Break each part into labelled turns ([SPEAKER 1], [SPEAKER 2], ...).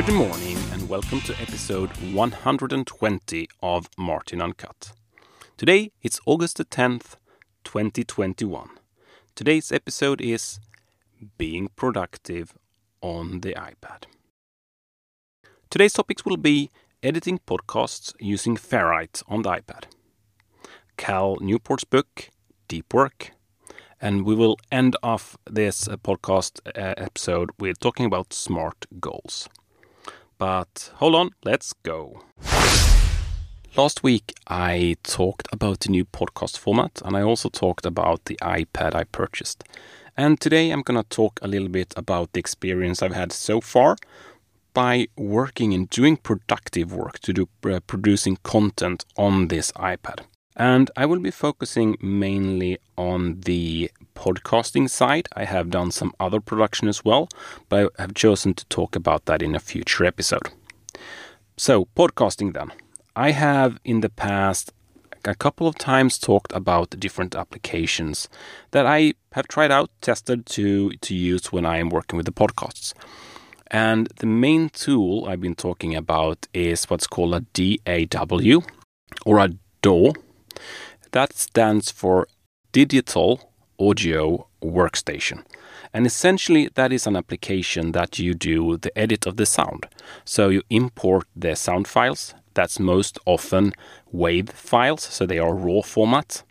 [SPEAKER 1] Good morning and welcome to episode 120 of Martin Uncut. Today it's August the 10th, 2021. Today's episode is Being Productive on the iPad. Today's topics will be editing podcasts using Ferrite on the iPad, Cal Newport's book, Deep Work, and we will end off this uh, podcast uh, episode with talking about smart goals. But hold on, let's go. Last week, I talked about the new podcast format and I also talked about the iPad I purchased. And today, I'm going to talk a little bit about the experience I've had so far by working and doing productive work to do uh, producing content on this iPad. And I will be focusing mainly on the podcasting side. I have done some other production as well, but I have chosen to talk about that in a future episode. So, podcasting then. I have in the past a couple of times talked about different applications that I have tried out, tested to, to use when I am working with the podcasts. And the main tool I've been talking about is what's called a DAW or a DAW that stands for Digital Audio Workstation. And essentially, that is an application that you do the edit of the sound. So you import the sound files. That's most often WAV files, so they are raw formats.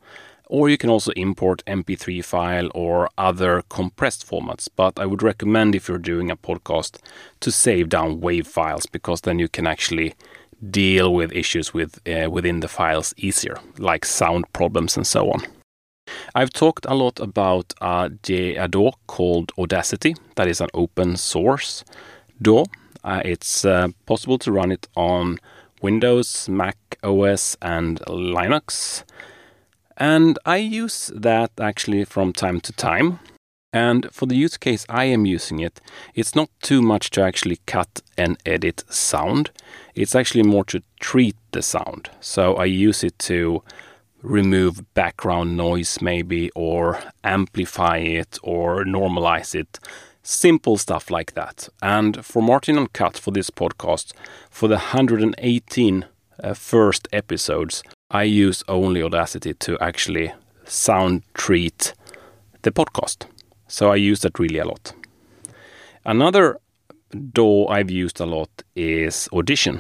[SPEAKER 1] Or you can also import MP3 file or other compressed formats. But I would recommend if you're doing a podcast to save down WAV files because then you can actually deal with issues with uh, within the files easier, like sound problems and so on. I've talked a lot about uh, a DAW called Audacity. That is an open source DAW. Uh, it's uh, possible to run it on Windows, Mac OS, and Linux. And I use that actually from time to time. And for the use case I am using it, it's not too much to actually cut and edit sound. It's actually more to treat the sound. So I use it to remove background noise, maybe, or amplify it, or normalize it. Simple stuff like that. And for Martin Uncut for this podcast, for the 118 uh, first episodes, I use only Audacity to actually sound treat the podcast. So I use that really a lot. Another DAW I've used a lot is Audition.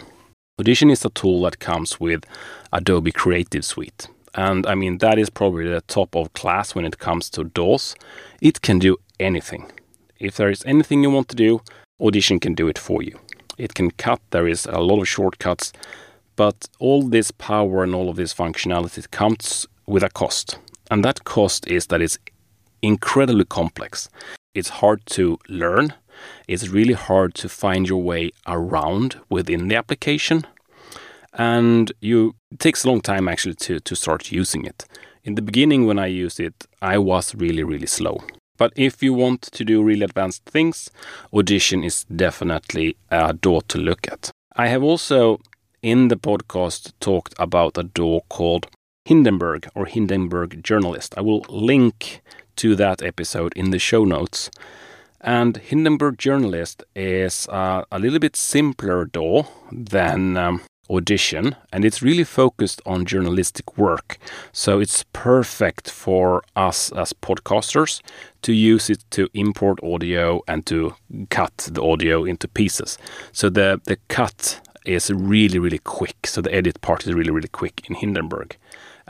[SPEAKER 1] Audition is a tool that comes with Adobe Creative Suite. And I mean, that is probably the top of class when it comes to DAWs. It can do anything. If there is anything you want to do, Audition can do it for you. It can cut, there is a lot of shortcuts, but all this power and all of this functionality comes with a cost. And that cost is that it's incredibly complex. It's hard to learn. It's really hard to find your way around within the application. And you it takes a long time actually to, to start using it. In the beginning when I used it, I was really, really slow. But if you want to do really advanced things, Audition is definitely a DAW to look at. I have also in the podcast talked about a DAW called Hindenburg or Hindenburg Journalist. I will link to that episode in the show notes. And Hindenburg Journalist is uh, a little bit simpler DAW than um, Audition, and it's really focused on journalistic work. So it's perfect for us as podcasters to use it to import audio and to cut the audio into pieces. So the, the cut is really, really quick. So the edit part is really, really quick in Hindenburg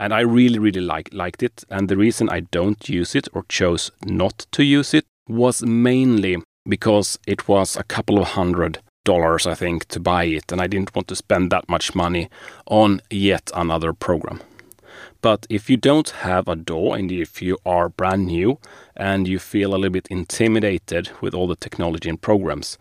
[SPEAKER 1] and I really really like liked it. And the reason I don't use it or chose not to use it was mainly because it was a couple of hundred dollars I think to buy it, and I didn't want to spend that much money on yet another program. But if you don't have a DAW and if you are brand new and you feel a little bit intimidated with all the technology and programs,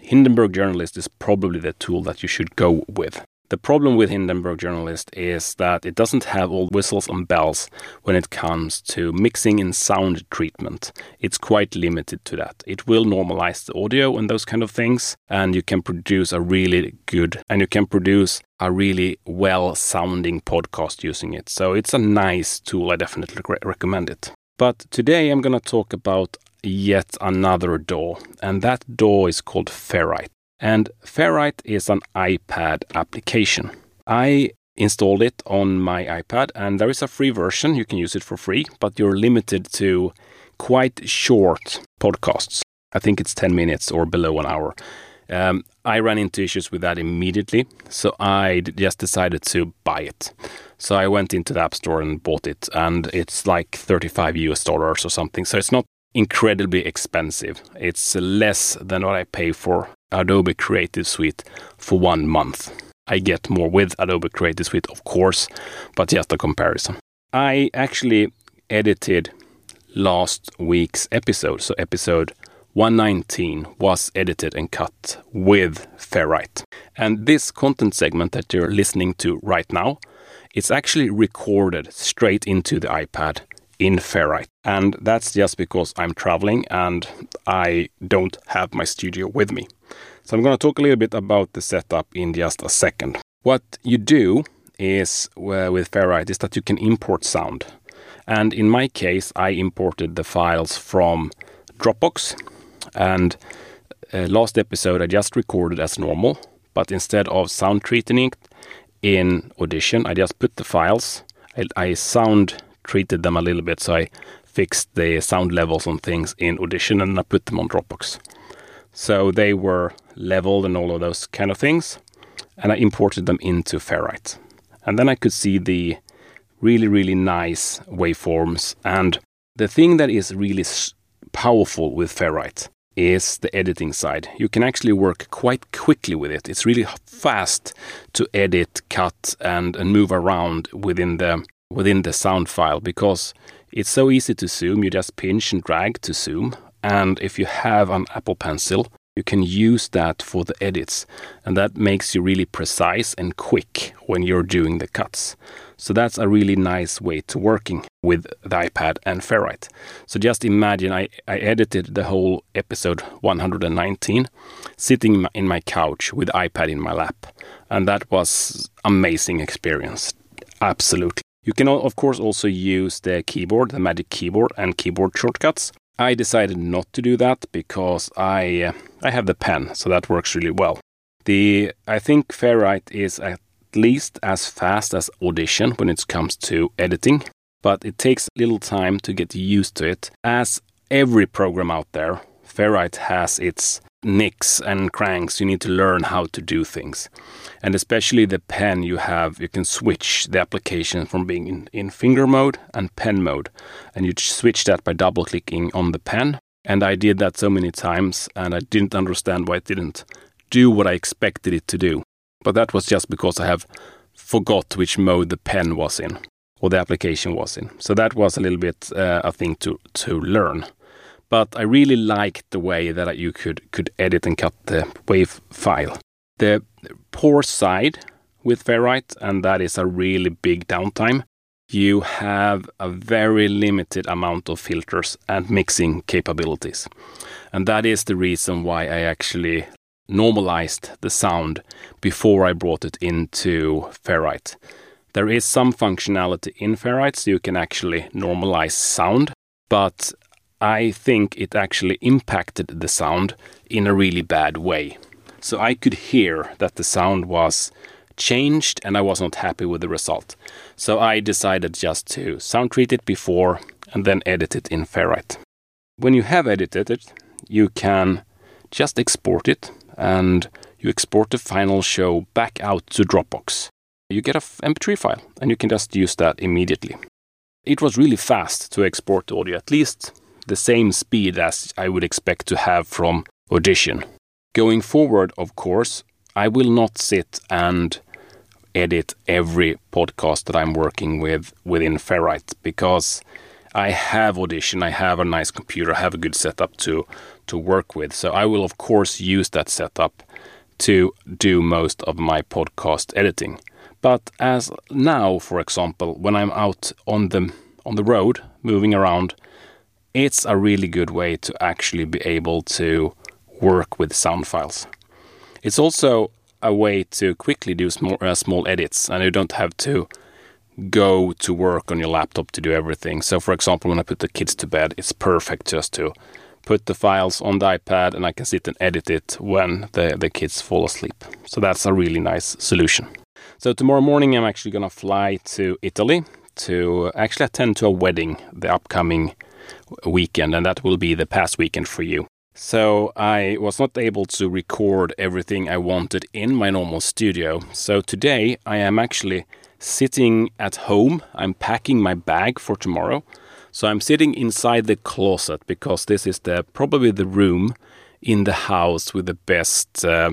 [SPEAKER 1] Hindenburg Journalist is probably the tool that you should go with. The problem with Hindenburg Journalist is that it doesn't have all whistles and bells when it comes to mixing and sound treatment. It's quite limited to that. It will normalize the audio and those kind of things, and you can produce a really good and you can produce a really well sounding podcast using it. So it's a nice tool. I definitely re- recommend it. But today I'm going to talk about yet another DAW, and that DAW is called Ferrite. And Ferrite is an iPad application. I installed it on my iPad, and there is a free version. You can use it for free, but you're limited to quite short podcasts. I think it's 10 minutes or below an hour. Um, I ran into issues with that immediately, so I just decided to buy it. So I went into the App Store and bought it, and it's like 35 US dollars or something. So it's not incredibly expensive. It's less than what I pay for Adobe Creative Suite for one month. I get more with Adobe Creative Suite, of course, but just a comparison. I actually edited last week's episode, so episode 119 was edited and cut with Ferrite. And this content segment that you're listening to right now, it's actually recorded straight into the iPad in Ferrite. And that's just because I'm traveling and I don't have my studio with me. So I'm going to talk a little bit about the setup in just a second. What you do is uh, with Ferrite is that you can import sound. And in my case, I imported the files from Dropbox and uh, last episode, I just recorded as normal, but instead of sound treating it in Audition, I just put the files. I, I sound treated them a little bit, so I fixed the sound levels on things in Audition and I put them on Dropbox. So they were leveled and all of those kind of things, and I imported them into Ferrite. And then I could see the really, really nice waveforms. And the thing that is really powerful with Ferrite is the editing side. You can actually work quite quickly with it. It's really fast to edit, cut, and, and move around within the within the sound file because it's so easy to zoom. You just pinch and drag to zoom, and if you have an Apple Pencil, you can use that for the edits, and that makes you really precise and quick when you're doing the cuts. So that's a really nice way to working with the iPad and Ferrite. So just imagine I, I edited the whole episode 119 sitting in my couch with iPad in my lap. And that was amazing experience. Absolutely. You can of course also use the keyboard, the Magic Keyboard and keyboard shortcuts. I decided not to do that because I uh, I have the pen, so that works really well. The I think Ferrite is at least as fast as Audition when it comes to editing, but it takes little time to get used to it. As every program out there, Ferrite has its nicks and cranks. You need to learn how to do things. And especially the pen you have, you can switch the application from being in, in finger mode and pen mode. And you switch that by double clicking on the pen. And I did that so many times and I didn't understand why it didn't do what I expected it to do. But that was just because I have forgot which mode the pen was in or the application was in. So that was a little bit uh, a thing to to learn. But I really liked the way that you could could edit and cut the wave file. The poor side with Ferrite, and that is a really big downtime. You have a very limited amount of filters and mixing capabilities. And that is the reason why I actually normalized the sound before I brought it into Ferrite. There is some functionality in Ferrite, so you can actually normalize sound, but I think it actually impacted the sound in a really bad way. So I could hear that the sound was changed and I was not happy with the result. So I decided just to sound treat it before and then edit it in Ferrite. When you have edited it, you can just export it and you export the final show back out to Dropbox. You get a MP3 file and you can just use that immediately. It was really fast to export the audio, at least the same speed as I would expect to have from Audition. Going forward, of course, I will not sit and edit every podcast that I'm working with within Ferrite because I have Audition, I have a nice computer, I have a good setup to to work with. So I will of course use that setup to do most of my podcast editing. But as now, for example, when I'm out on the on the road moving around, it's a really good way to actually be able to work with sound files. It's also a way to quickly do small, uh, small edits, and you don't have to go to work on your laptop to do everything. So, for example, when I put the kids to bed, it's perfect just to put the files on the iPad and I can sit and edit it when the, the kids fall asleep. So that's a really nice solution. So tomorrow morning, I'm actually going to fly to Italy to actually attend to a wedding the upcoming weekend, and that will be the past weekend for you. So I was not able to record everything I wanted in my normal studio. So today I am actually sitting at home. I'm packing my bag for tomorrow. So I'm sitting inside the closet because this is the probably the room in the house with the best uh,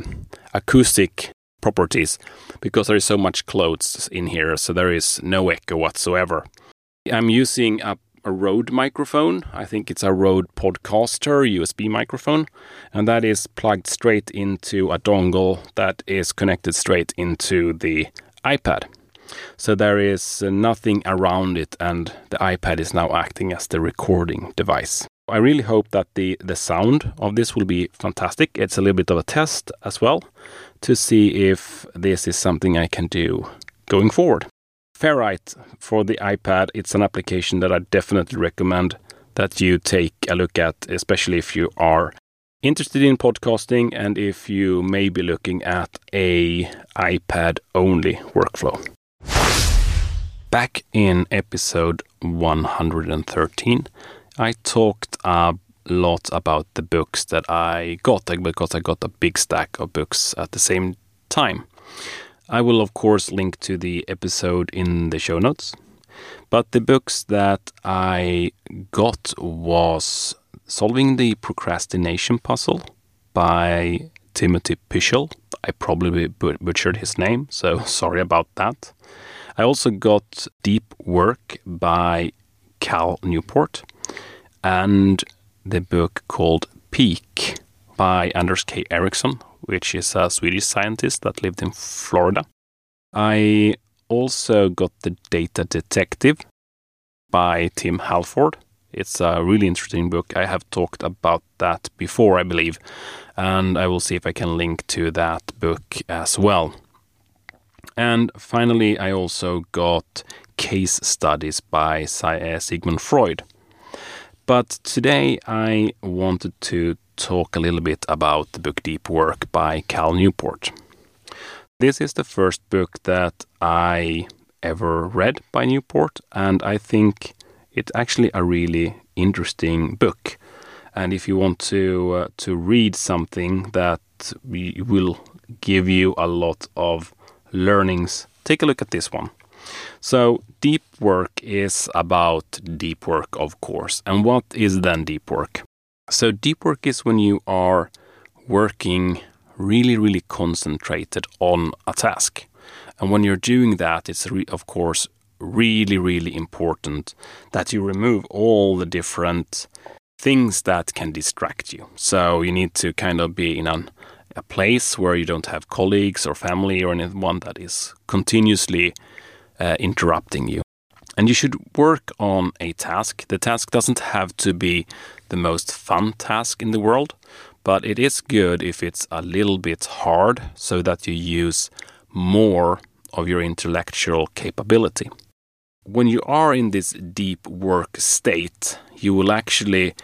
[SPEAKER 1] acoustic properties because there is so much clothes in here so there is no echo whatsoever. I'm using a a Rode microphone. I think it's a Rode Podcaster USB microphone, and that is plugged straight into a dongle that is connected straight into the iPad. So there is uh, nothing around it, and the iPad is now acting as the recording device. I really hope that the, the sound of this will be fantastic. It's a little bit of a test as well to see if this is something I can do going forward. Ferrite for the iPad, it's an application that I definitely recommend that you take a look at, especially if you are interested in podcasting and if you may be looking at a iPad only workflow. Back in episode 113, I talked a lot about the books that I got because I got a big stack of books at the same time. I will, of course, link to the episode in the show notes. But the books that I got was Solving the Procrastination Puzzle by Timothy Pychyl. I probably butchered his name, so sorry about that. I also got Deep Work by Cal Newport and the book called Peak by Anders K. Ericsson, which is a Swedish scientist that lived in Florida. I also got The Data Detective by Tim Harford. It's a really interesting book. I have talked about that before, I believe, and I will see if I can link to that book as well. And finally, I also got Case Studies by Sigmund Freud. But today I wanted to talk a little bit about the book Deep Work by Cal Newport. This is the first book that I ever read by Newport, and I think it's actually a really interesting book. And if you want to uh, to read something that will give you a lot of learnings, take a look at this one. So, deep work is about deep work, of course. And what is then deep work? So, deep work is when you are working really, really concentrated on a task. And when you're doing that, it's of course really, really important that you remove all the different things that can distract you. So, you need to kind of be in an, a place where you don't have colleagues or family or anyone that is continuously uh, interrupting you. And you should work on a task. The task doesn't have to be the most fun task in the world, but it is good if it's a little bit hard so that you use more of your intellectual capability. When you are in this deep work state, you will actually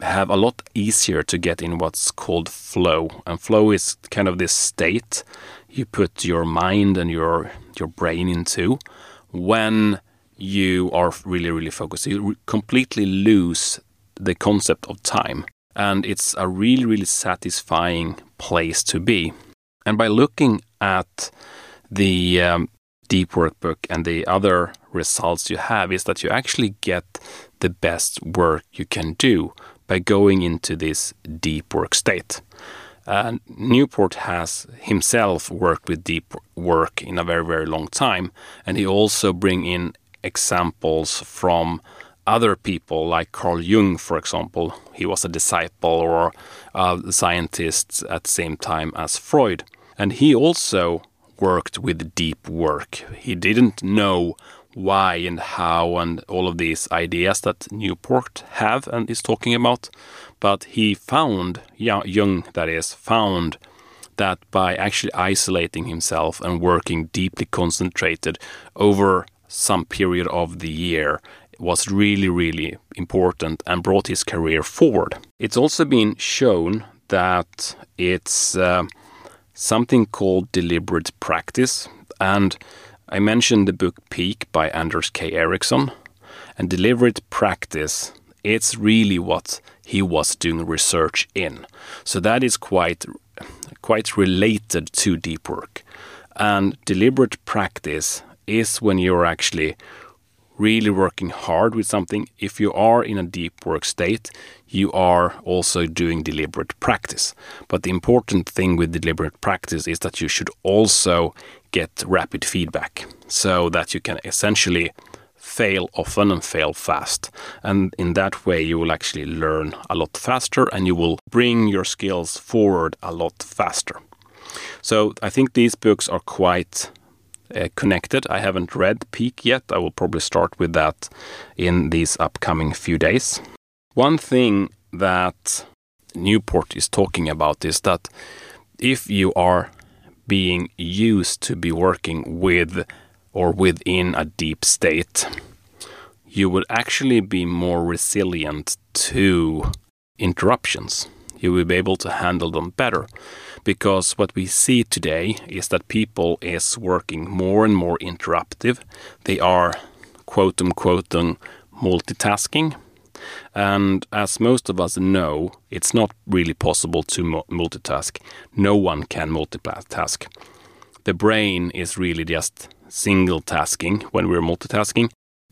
[SPEAKER 1] have a lot easier to get in what's called flow. And flow is kind of this state you put your mind and your your brain into when you are really, really focused. You completely lose the concept of time. And it's a really, really satisfying place to be. And by looking at the um, deep workbook and the other results you have, is that you actually get the best work you can do by going into this deep work state. Uh, Newport has himself worked with deep work in a very, very long time, and he also bring in examples from other people, like Carl Jung, for example. He was a disciple or a scientist at the same time as Freud. And he also worked with deep work. He didn't know why and how and all of these ideas that Newport have and is talking about. But he found, Jung that is, found that by actually isolating himself and working deeply concentrated over some period of the year, was really, really important and brought his career forward. It's also been shown that it's uh, something called deliberate practice. And I mentioned the book Peak by Anders K. Ericsson. And deliberate practice, it's really what he was doing research in. So that is quite quite related to deep work. And deliberate practice is when you're actually really working hard with something. If you are in a deep work state, you are also doing deliberate practice. But the important thing with deliberate practice is that you should also get rapid feedback so that you can essentially fail often and fail fast. And in that way, you will actually learn a lot faster and you will bring your skills forward a lot faster. So I think these books are quite uh, connected. I haven't read Peak yet. I will probably start with that in these upcoming few days. One thing that Newport is talking about is that if you are being used to be working with or within a deep state, you would actually be more resilient to interruptions. You will be able to handle them better because what we see today is that people is working more and more interruptive. They are quote unquote multitasking. And as most of us know, it's not really possible to multitask. No one can multitask. The brain is really just single tasking when we're multitasking.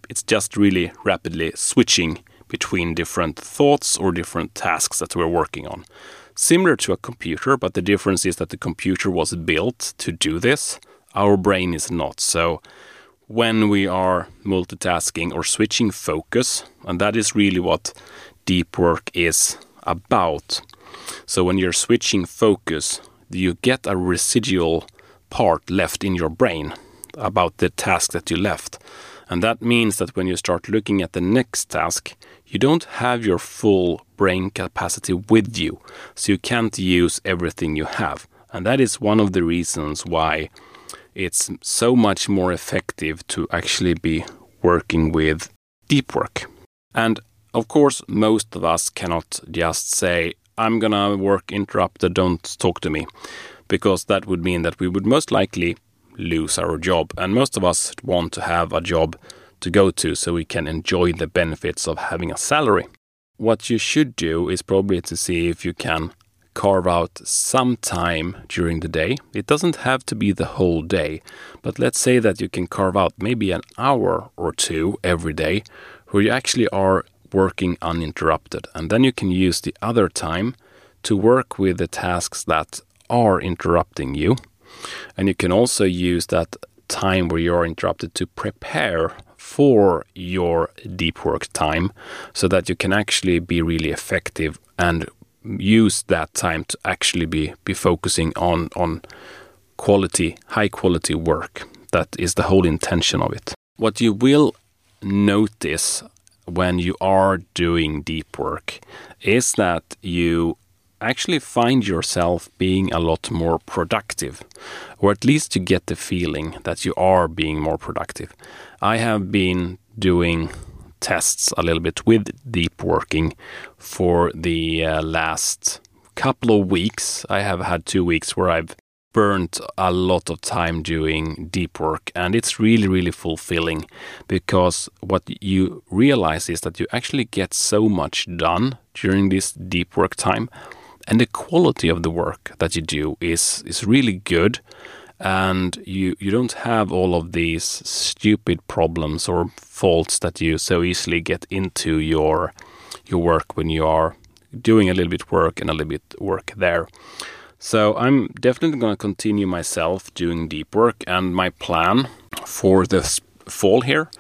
[SPEAKER 1] It's just really rapidly switching between different thoughts or different tasks that we're working on. Similar to a computer, but the difference is that the computer was built to do this. Our brain is not. So when we are multitasking or switching focus, and that is really what deep work is about. So when you're switching focus, you get a residual part left in your brain about the task that you left. And that means that when you start looking at the next task, you don't have your full brain capacity with you. So you can't use everything you have. And that is one of the reasons why it's so much more effective to actually be working with deep work. And of course, most of us cannot just say, I'm gonna work interrupted, don't talk to me, because that would mean that we would most likely lose our job. And most of us want to have a job to go to so we can enjoy the benefits of having a salary. What you should do is probably to see if you can carve out some time during the day. It doesn't have to be the whole day, but let's say that you can carve out maybe an hour or two every day where you actually are working uninterrupted. And then you can use the other time to work with the tasks that are interrupting you and you can also use that time where you're interrupted to prepare for your deep work time so that you can actually be really effective and use that time to actually be, be focusing on, on quality, high quality work. That is the whole intention of it. What you will notice when you are doing deep work is that you actually find yourself being a lot more productive, or at least you get the feeling that you are being more productive. I have been doing tests a little bit with deep working for the uh, last couple of weeks. I have had two weeks where I've burnt a lot of time doing deep work and it's really really fulfilling because what you realize is that you actually get so much done during this deep work time and the quality of the work that you do is is really good. And you you don't have all of these stupid problems or faults that you so easily get into your your work when you are doing a little bit work and a little bit work there. So i'm definitely going to continue myself doing deep work and my plan for this fall here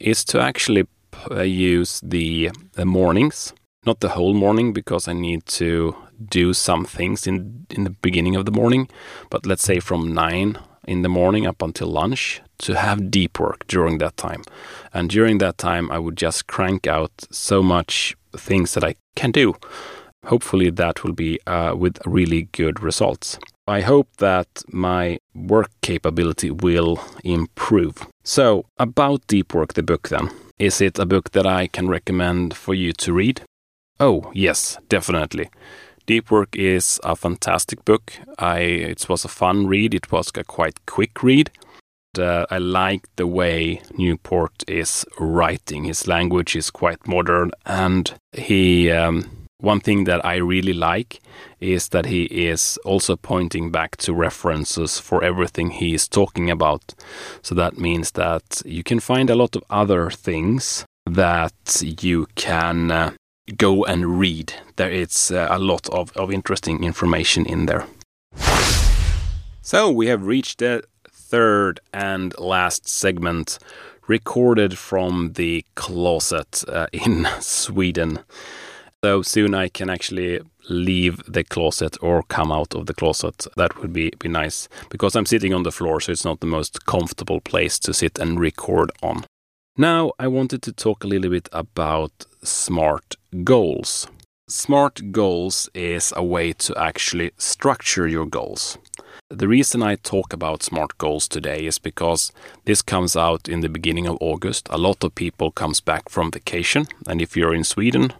[SPEAKER 1] is to actually uh, use the, the mornings. Not the whole morning because I need to do some things in in the beginning of the morning, but let's say from 9 in the morning up until lunch to have deep work during that time. And during that time I would just crank out so much things that I can do. Hopefully that will be uh, with really good results. I hope that my work capability will improve. So, about Deep Work, the book then. Is it a book that I can recommend for you to read? Oh, yes, definitely. Deep Work is a fantastic book. I it was a fun read. It was a quite quick read. Uh, I like the way Newport is writing. His language is quite modern, and he. Um, one thing that I really like is that he is also pointing back to references for everything he is talking about. So that means that you can find a lot of other things that you can uh, go and read. There is uh, a lot of, of interesting information in there. So we have reached the third and last segment recorded from the closet uh, in Sweden. So soon I can actually leave the closet or come out of the closet. That would be, be nice because I'm sitting on the floor, so it's not the most comfortable place to sit and record on. Now, I wanted to talk a little bit about SMART goals. SMART goals is a way to actually structure your goals. The reason I talk about SMART goals today is because this comes out in the beginning of August. A lot of people comes back from vacation, and if you're in Sweden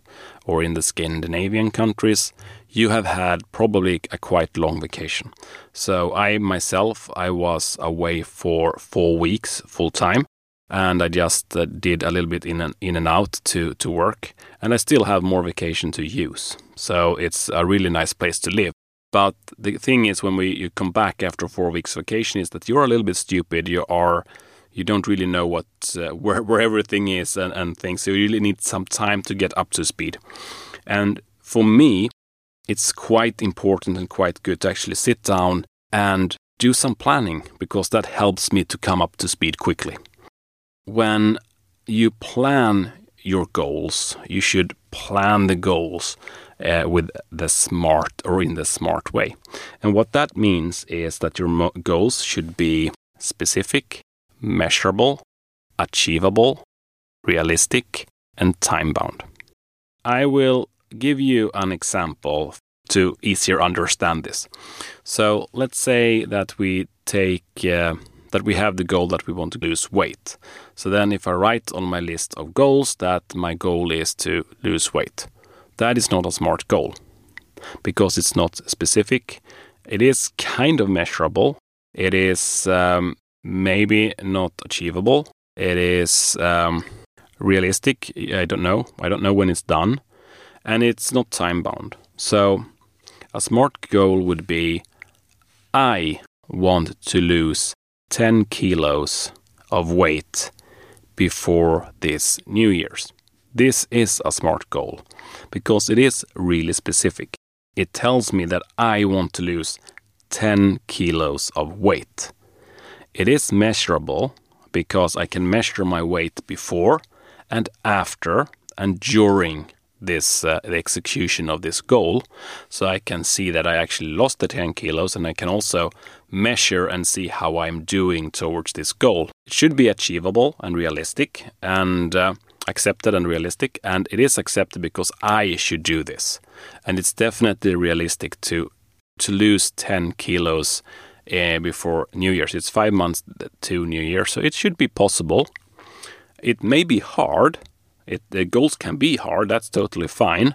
[SPEAKER 1] or in the Scandinavian countries, you have had probably a quite long vacation. So I myself, I was away for 4 weeks full time and I just uh, did a little bit in and in and out to to work and I still have more vacation to use. So it's a really nice place to live. But the thing is, when we you come back after four weeks vacation, is that you're a little bit stupid. You are, you don't really know what uh, where where everything is and, and things. So you really need some time to get up to speed. And for me, it's quite important and quite good to actually sit down and do some planning because that helps me to come up to speed quickly. When you plan your goals, you should plan the goals uh, with the smart or in the smart way. And what that means is that your goals should be specific, measurable, achievable, realistic, and time bound. I will give you an example to easier understand this. So let's say that we take uh, that we have the goal that we want to lose weight. So then if I write on my list of goals that my goal is to lose weight, that is not a smart goal because it's not specific. It is kind of measurable. It is um, maybe not achievable. It is um, realistic. I don't know. I don't know when it's done. And it's not time bound. So a smart goal would be I want to lose 10 kilos of weight before this New Year's. This is a smart goal because it is really specific. It tells me that I want to lose 10 kilos of weight. It is measurable because I can measure my weight before and after and during this uh, the execution of this goal so i can see that i actually lost the 10 kilos and i can also measure and see how i'm doing towards this goal. It should be achievable and realistic and uh, accepted and realistic and it is accepted because i should do this. And it's definitely realistic to to lose 10 kilos uh, before new year's. It's five months to new year so it should be possible. It may be hard. It, the goals can be hard, that's totally fine,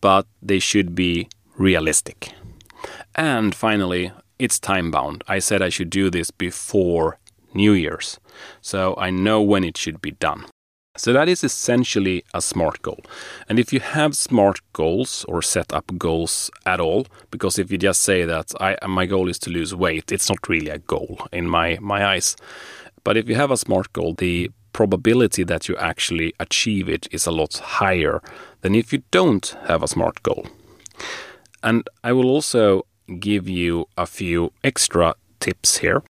[SPEAKER 1] but they should be realistic. And finally, it's time bound. I said I should do this before New Year's, so I know when it should be done. So that is essentially a SMART goal. And if you have SMART goals or set up goals at all, because if you just say that I, my goal is to lose weight, it's not really a goal in my, my eyes. But if you have a SMART goal, the probability that you actually achieve it is a lot higher than if you don't have a SMART goal. And I will also give you a few extra tips here.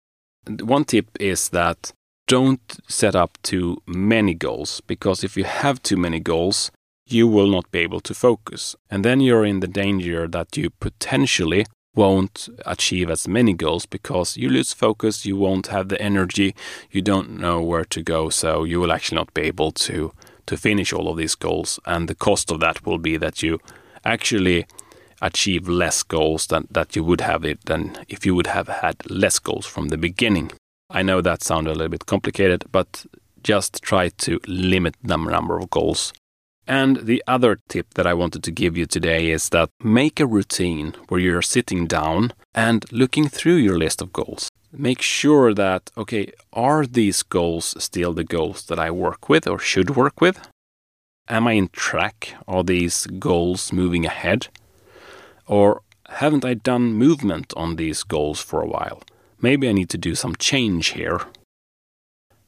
[SPEAKER 1] One tip is that don't set up too many goals because if you have too many goals, you will not be able to focus. And then you're in the danger that you potentially won't achieve as many goals because you lose focus, you won't have the energy, you don't know where to go, so you will actually not be able to to finish all of these goals and the cost of that will be that you actually achieve less goals than that you would have it than if you would have had less goals from the beginning. I know that sounded a little bit complicated, but just try to limit the number of goals. And the other tip that I wanted to give you today is that make a routine where you're sitting down and looking through your list of goals. Make sure that, okay, are these goals still the goals that I work with or should work with? Am I in track? Are these goals moving ahead? Or haven't I done movement on these goals for a while? Maybe I need to do some change here.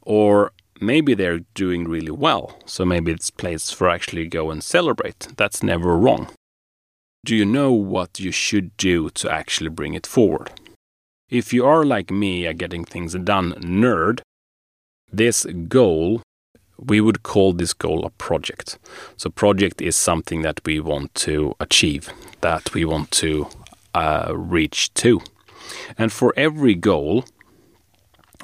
[SPEAKER 1] Or maybe they're doing really well, so maybe it's place for actually go and celebrate. That's never wrong. Do you know what you should do to actually bring it forward? If you are like me, a getting things done nerd, this goal, we would call this goal a project. So, project is something that we want to achieve, that we want to uh, reach to. And for every goal,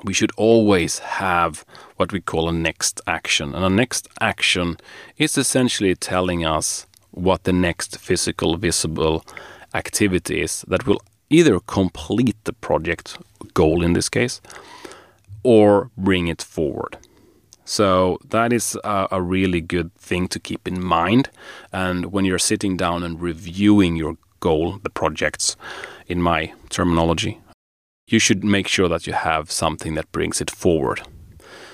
[SPEAKER 1] we should always have what we call a next action. And a next action is essentially telling us what the next physical, visible activity is that will either complete the project goal in this case or bring it forward. So that is a, a, really good thing to keep in mind. And when you're sitting down and reviewing your goal, the projects, in my terminology, you should make sure that you have something that brings it forward.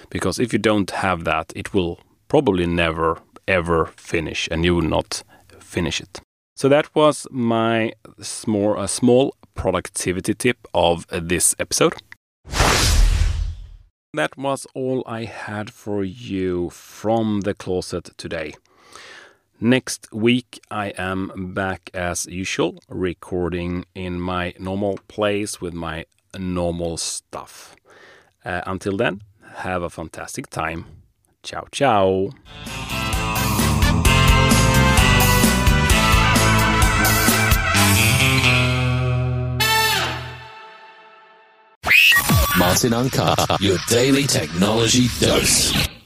[SPEAKER 1] Because if you don't have that, it will probably never ever finish and you will not finish it. So that was my small, small productivity tip of this episode. That was all I had for you from the closet today. Next week, I am back as usual, recording in my normal place with my normal stuff. Uh, until then, have a fantastic time. Ciao, ciao.
[SPEAKER 2] Martin Uncut, your daily technology dose.